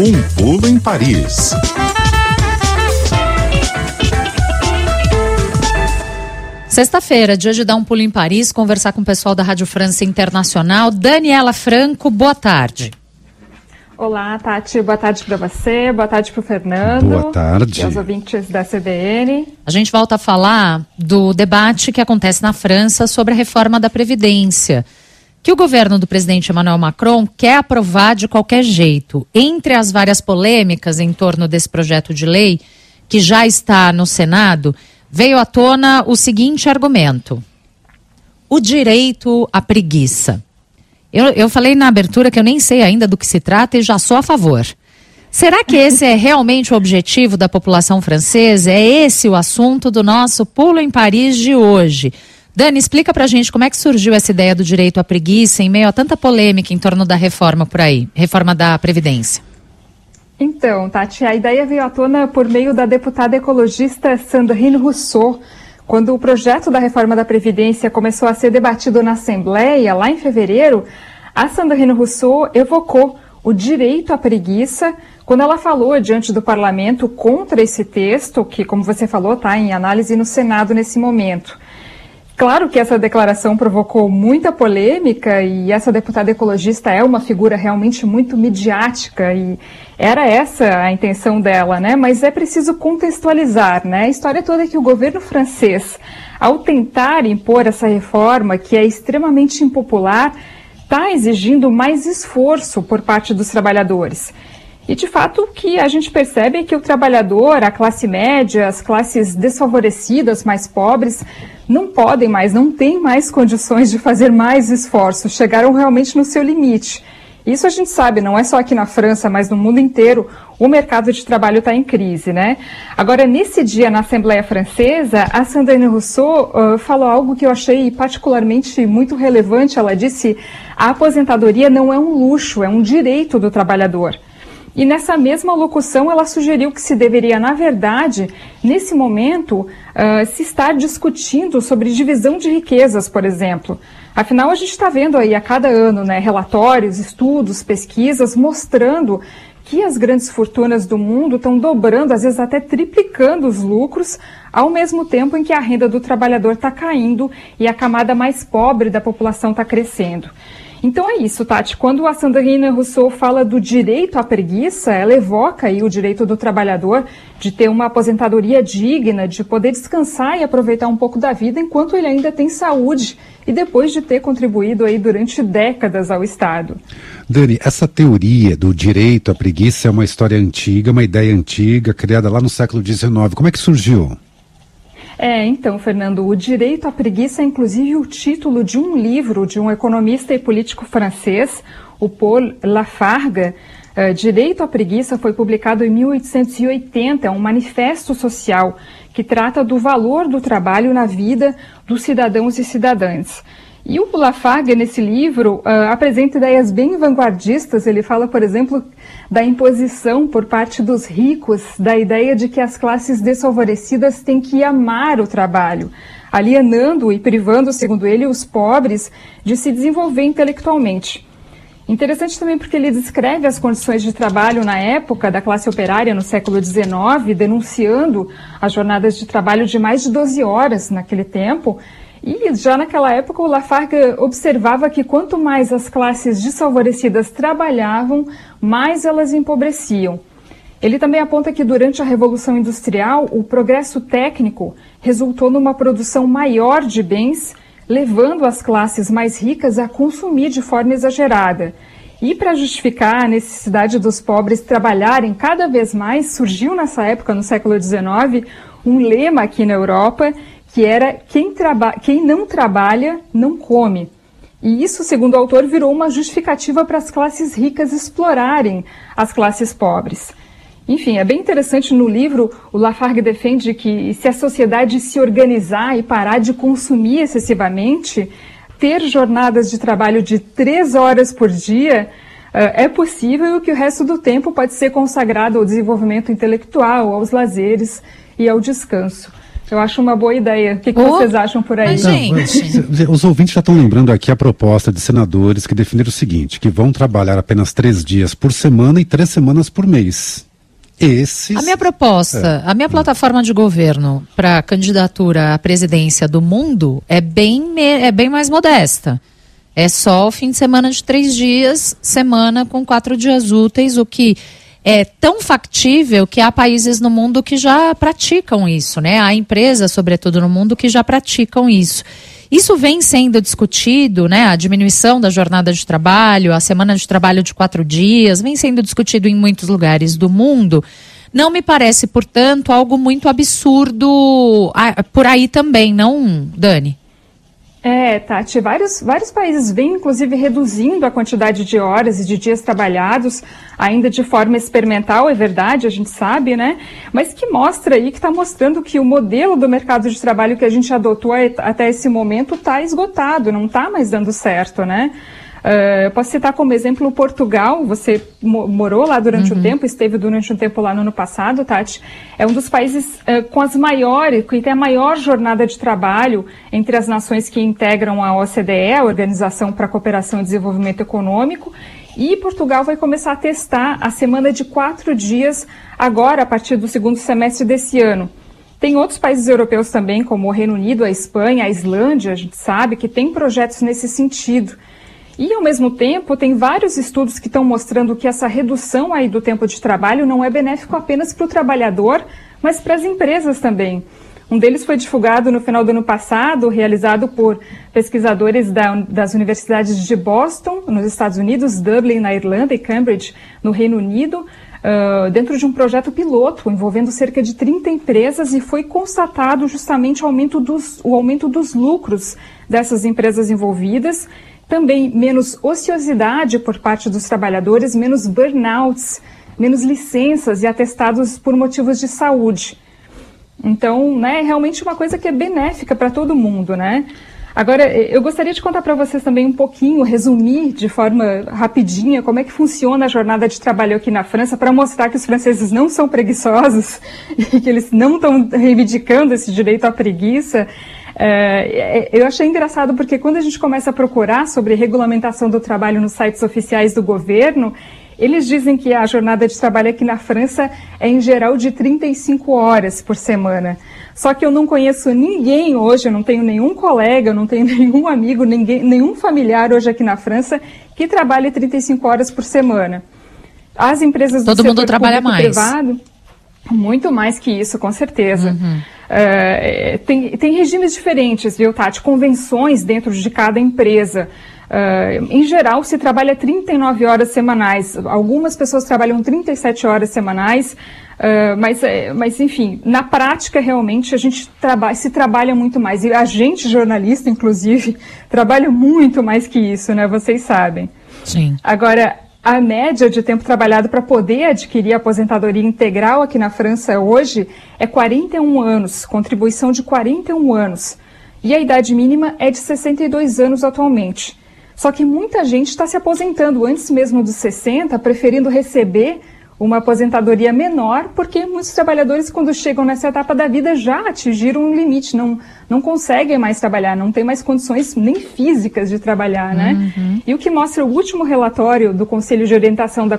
Um pulo em Paris. Sexta-feira, dia de dar um pulo em Paris, conversar com o pessoal da Rádio França Internacional. Daniela Franco, boa tarde. Olá, Tati. Boa tarde para você, boa tarde para o Fernando. Boa tarde. E aos ouvintes da CBN. A gente volta a falar do debate que acontece na França sobre a reforma da Previdência, que o governo do presidente Emmanuel Macron quer aprovar de qualquer jeito. Entre as várias polêmicas em torno desse projeto de lei, que já está no Senado, veio à tona o seguinte argumento: o direito à preguiça. Eu, eu falei na abertura que eu nem sei ainda do que se trata e já sou a favor. Será que esse é realmente o objetivo da população francesa? É esse o assunto do nosso Pulo em Paris de hoje? Dani, explica pra gente como é que surgiu essa ideia do direito à preguiça em meio a tanta polêmica em torno da reforma por aí, reforma da Previdência. Então, Tati, a ideia veio à tona por meio da deputada ecologista Sandrine Rousseau, quando o projeto da reforma da Previdência começou a ser debatido na Assembleia, lá em fevereiro, a Sandrine Rousseau evocou o direito à preguiça quando ela falou diante do parlamento contra esse texto, que, como você falou, está em análise no Senado nesse momento. Claro que essa declaração provocou muita polêmica e essa deputada ecologista é uma figura realmente muito midiática e era essa a intenção dela, né? Mas é preciso contextualizar, né? A história toda é que o governo francês, ao tentar impor essa reforma que é extremamente impopular, está exigindo mais esforço por parte dos trabalhadores. E de fato o que a gente percebe é que o trabalhador, a classe média, as classes desfavorecidas, mais pobres, não podem mais, não têm mais condições de fazer mais esforço, chegaram realmente no seu limite. Isso a gente sabe, não é só aqui na França, mas no mundo inteiro, o mercado de trabalho está em crise, né? Agora, nesse dia na Assembleia Francesa, a Sandrine Rousseau uh, falou algo que eu achei particularmente muito relevante. Ela disse: a aposentadoria não é um luxo, é um direito do trabalhador. E nessa mesma locução, ela sugeriu que se deveria, na verdade, nesse momento, uh, se estar discutindo sobre divisão de riquezas, por exemplo. Afinal, a gente está vendo aí a cada ano né, relatórios, estudos, pesquisas mostrando que as grandes fortunas do mundo estão dobrando, às vezes até triplicando os lucros, ao mesmo tempo em que a renda do trabalhador está caindo e a camada mais pobre da população está crescendo. Então é isso, Tati. Quando a Sandrine Rousseau fala do direito à preguiça, ela evoca aí o direito do trabalhador de ter uma aposentadoria digna, de poder descansar e aproveitar um pouco da vida enquanto ele ainda tem saúde e depois de ter contribuído aí durante décadas ao Estado. Dani, essa teoria do direito à preguiça é uma história antiga, uma ideia antiga, criada lá no século XIX. Como é que surgiu? É, então, Fernando, o direito à preguiça é inclusive o título de um livro de um economista e político francês, o Paul Lafargue. Uh, direito à preguiça foi publicado em 1880, é um manifesto social que trata do valor do trabalho na vida dos cidadãos e cidadãs. E o Lafargue, nesse livro, uh, apresenta ideias bem vanguardistas. Ele fala, por exemplo, da imposição por parte dos ricos da ideia de que as classes desfavorecidas têm que amar o trabalho, alienando e privando, segundo ele, os pobres de se desenvolver intelectualmente. Interessante também porque ele descreve as condições de trabalho na época da classe operária no século XIX, denunciando as jornadas de trabalho de mais de 12 horas naquele tempo e já naquela época o Lafargue observava que quanto mais as classes desfavorecidas trabalhavam, mais elas empobreciam. Ele também aponta que durante a Revolução Industrial, o progresso técnico resultou numa produção maior de bens, levando as classes mais ricas a consumir de forma exagerada. E para justificar a necessidade dos pobres trabalharem cada vez mais, surgiu nessa época, no século XIX, um lema aqui na Europa que era quem, quem não trabalha não come. E isso, segundo o autor, virou uma justificativa para as classes ricas explorarem as classes pobres. Enfim, é bem interessante no livro, o Lafargue defende que se a sociedade se organizar e parar de consumir excessivamente, ter jornadas de trabalho de três horas por dia eh, é possível que o resto do tempo pode ser consagrado ao desenvolvimento intelectual, aos lazeres e ao descanso. Eu acho uma boa ideia. O que, que oh, vocês acham por aí? Mas, gente. Os ouvintes já estão lembrando aqui a proposta de senadores que definiram o seguinte: que vão trabalhar apenas três dias por semana e três semanas por mês. Esses... A minha proposta, é. a minha plataforma de governo para candidatura à presidência do mundo é bem, é bem mais modesta. É só o fim de semana de três dias, semana com quatro dias úteis, o que é tão factível que há países no mundo que já praticam isso, né? Há empresas, sobretudo no mundo, que já praticam isso. Isso vem sendo discutido, né? A diminuição da jornada de trabalho, a semana de trabalho de quatro dias, vem sendo discutido em muitos lugares do mundo. Não me parece, portanto, algo muito absurdo ah, por aí também, não, Dani? É, Tati, vários, vários países vêm, inclusive, reduzindo a quantidade de horas e de dias trabalhados, ainda de forma experimental, é verdade, a gente sabe, né? Mas que mostra aí, que está mostrando que o modelo do mercado de trabalho que a gente adotou até esse momento está esgotado, não está mais dando certo, né? Uh, eu posso citar como exemplo Portugal, você morou lá durante uhum. um tempo, esteve durante um tempo lá no ano passado, Tati. É um dos países uh, com as maiores, que tem a maior jornada de trabalho entre as nações que integram a OCDE, a Organização para a Cooperação e Desenvolvimento Econômico. E Portugal vai começar a testar a semana de quatro dias agora, a partir do segundo semestre desse ano. Tem outros países europeus também, como o Reino Unido, a Espanha, a Islândia, a gente sabe que tem projetos nesse sentido. E, ao mesmo tempo, tem vários estudos que estão mostrando que essa redução aí do tempo de trabalho não é benéfico apenas para o trabalhador, mas para as empresas também. Um deles foi divulgado no final do ano passado, realizado por pesquisadores da, das universidades de Boston, nos Estados Unidos, Dublin, na Irlanda e Cambridge, no Reino Unido, dentro de um projeto piloto envolvendo cerca de 30 empresas e foi constatado justamente o aumento dos, o aumento dos lucros dessas empresas envolvidas também menos ociosidade por parte dos trabalhadores, menos burnouts, menos licenças e atestados por motivos de saúde. Então, né, é realmente uma coisa que é benéfica para todo mundo, né? Agora, eu gostaria de contar para vocês também um pouquinho, resumir de forma rapidinha como é que funciona a jornada de trabalho aqui na França, para mostrar que os franceses não são preguiçosos e que eles não estão reivindicando esse direito à preguiça. É, eu achei engraçado porque quando a gente começa a procurar sobre regulamentação do trabalho nos sites oficiais do governo, eles dizem que a jornada de trabalho aqui na França é em geral de 35 horas por semana. Só que eu não conheço ninguém hoje, eu não tenho nenhum colega, eu não tenho nenhum amigo, ninguém, nenhum familiar hoje aqui na França que trabalhe 35 horas por semana. As empresas do Todo mundo trabalha mais. privado, muito mais que isso, com certeza. Uhum. Uh, tem, tem regimes diferentes, viu, Tati? Convenções dentro de cada empresa. Uh, em geral, se trabalha 39 horas semanais. Algumas pessoas trabalham 37 horas semanais, uh, mas, mas, enfim, na prática, realmente, a gente traba se trabalha muito mais. E a gente, jornalista, inclusive, trabalha muito mais que isso, né? Vocês sabem. Sim. Agora, a média de tempo trabalhado para poder adquirir a aposentadoria integral aqui na França hoje é 41 anos, contribuição de 41 anos. E a idade mínima é de 62 anos atualmente. Só que muita gente está se aposentando antes mesmo dos 60, preferindo receber uma aposentadoria menor, porque muitos trabalhadores, quando chegam nessa etapa da vida, já atingiram um limite, não, não conseguem mais trabalhar, não têm mais condições nem físicas de trabalhar, né? Uhum. E o que mostra o último relatório do Conselho de Orientação da,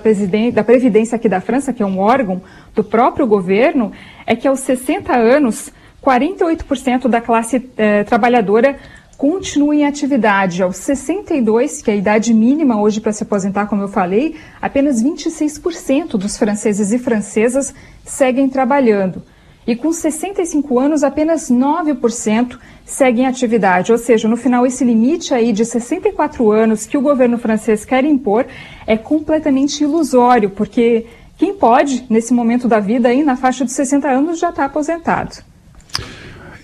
da Previdência aqui da França, que é um órgão do próprio governo, é que aos 60 anos, 48% da classe eh, trabalhadora continua em atividade aos 62, que é a idade mínima hoje para se aposentar, como eu falei, apenas 26% dos franceses e francesas seguem trabalhando. E com 65 anos, apenas 9% seguem em atividade. Ou seja, no final, esse limite aí de 64 anos que o governo francês quer impor é completamente ilusório, porque quem pode, nesse momento da vida aí, na faixa de 60 anos, já está aposentado.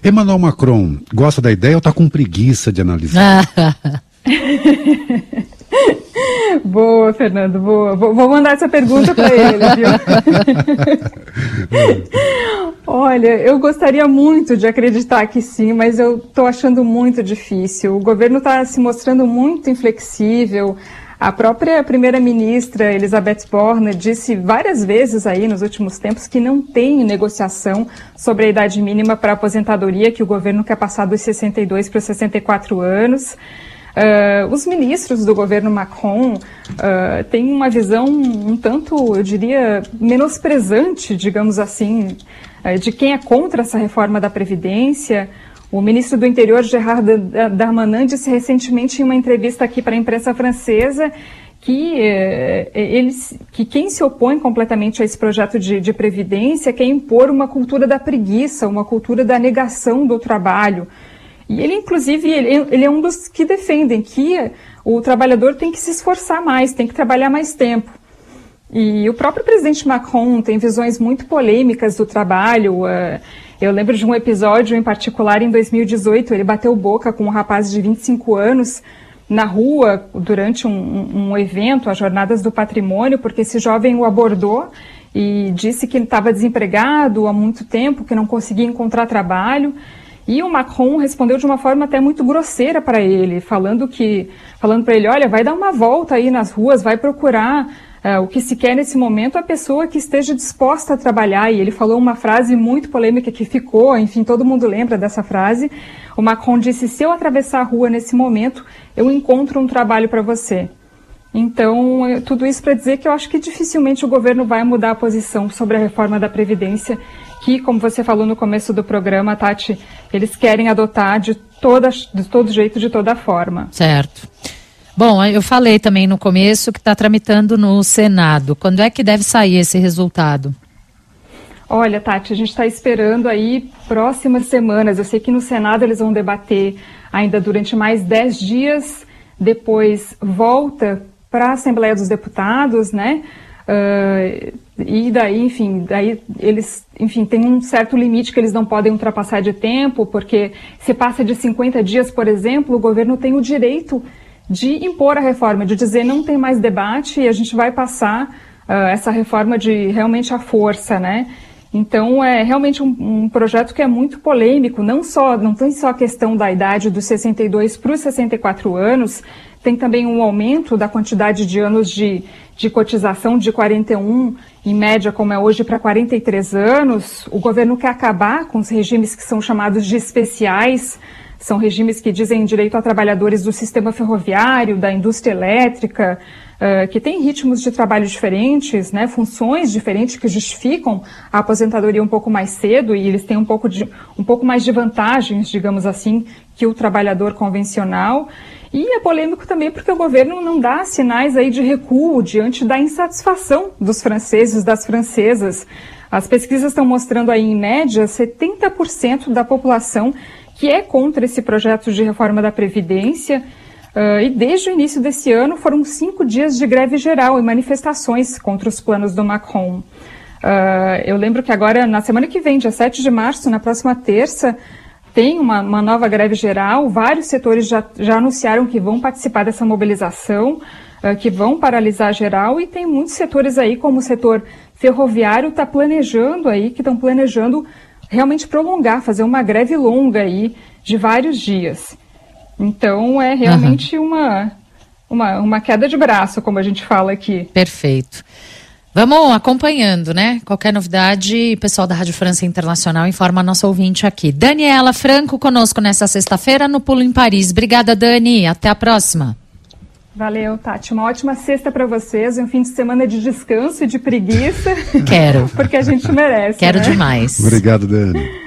Emmanuel Macron gosta da ideia ou está com preguiça de analisar? boa, Fernando, boa. Vou, mandar essa pergunta para ele, viu? Olha, eu gostaria muito de acreditar que sim, mas eu estou achando muito difícil. O governo está se mostrando muito inflexível. A própria primeira-ministra Elizabeth Borne disse várias vezes aí nos últimos tempos que não tem negociação sobre a idade mínima para aposentadoria, que o governo quer passar dos 62 para os 64 anos. Uh, os ministros do governo Macron uh, têm uma visão um tanto, eu diria, menosprezante, digamos assim, uh, de quem é contra essa reforma da Previdência. O ministro do Interior, Gerard Darmanin, disse recentemente em uma entrevista aqui para a imprensa francesa que, eh, eles, que quem se opõe completamente a esse projeto de, de previdência quer impor uma cultura da preguiça, uma cultura da negação do trabalho. E ele, inclusive, ele, ele é um dos que defendem que o trabalhador tem que se esforçar mais, tem que trabalhar mais tempo. E o próprio presidente Macron tem visões muito polêmicas do trabalho. Uh, eu lembro de um episódio em particular em 2018, ele bateu boca com um rapaz de 25 anos na rua durante um, um evento, as Jornadas do Patrimônio, porque esse jovem o abordou e disse que ele estava desempregado há muito tempo, que não conseguia encontrar trabalho. E o Macron respondeu de uma forma até muito grosseira para ele, falando que, falando para ele, olha, vai dar uma volta aí nas ruas, vai procurar uh, o que se quer nesse momento a pessoa que esteja disposta a trabalhar. E ele falou uma frase muito polêmica que ficou, enfim, todo mundo lembra dessa frase. O Macron disse: se eu atravessar a rua nesse momento, eu encontro um trabalho para você. Então, tudo isso para dizer que eu acho que dificilmente o governo vai mudar a posição sobre a reforma da Previdência que, como você falou no começo do programa, Tati, eles querem adotar de, toda, de todo jeito, de toda forma. Certo. Bom, eu falei também no começo que está tramitando no Senado. Quando é que deve sair esse resultado? Olha, Tati, a gente está esperando aí próximas semanas. Eu sei que no Senado eles vão debater ainda durante mais dez dias, depois volta para a Assembleia dos Deputados, né? Uh, e daí, enfim, daí eles, enfim, tem um certo limite que eles não podem ultrapassar de tempo, porque se passa de 50 dias, por exemplo, o governo tem o direito de impor a reforma, de dizer não tem mais debate e a gente vai passar uh, essa reforma de realmente a força, né? Então é realmente um, um, projeto que é muito polêmico, não só não tem só a questão da idade dos 62 para os 64 anos, tem também um aumento da quantidade de anos de, de cotização de 41, em média, como é hoje, para 43 anos. O governo quer acabar com os regimes que são chamados de especiais, são regimes que dizem direito a trabalhadores do sistema ferroviário, da indústria elétrica, uh, que têm ritmos de trabalho diferentes, né, funções diferentes que justificam a aposentadoria um pouco mais cedo e eles têm um pouco, de, um pouco mais de vantagens, digamos assim, que o trabalhador convencional. E é polêmico também porque o governo não dá sinais aí de recuo diante da insatisfação dos franceses, das francesas. As pesquisas estão mostrando aí, em média, 70% da população que é contra esse projeto de reforma da Previdência. Uh, e desde o início desse ano foram cinco dias de greve geral e manifestações contra os planos do Macron. Uh, eu lembro que agora, na semana que vem, dia 7 de março, na próxima terça, tem uma, uma nova greve geral, vários setores já, já anunciaram que vão participar dessa mobilização, uh, que vão paralisar geral, e tem muitos setores aí, como o setor ferroviário, está planejando aí, que estão planejando realmente prolongar, fazer uma greve longa aí de vários dias. Então é realmente uhum. uma, uma, uma queda de braço, como a gente fala aqui. Perfeito. Vamos acompanhando, né? Qualquer novidade, o pessoal da Rádio França Internacional informa a nossa ouvinte aqui. Daniela Franco conosco nessa sexta-feira no Pulo em Paris. Obrigada, Dani. Até a próxima. Valeu, Tati. Uma ótima sexta para vocês, um fim de semana de descanso e de preguiça. Quero. Porque a gente merece. Quero né? demais. Obrigado, Dani.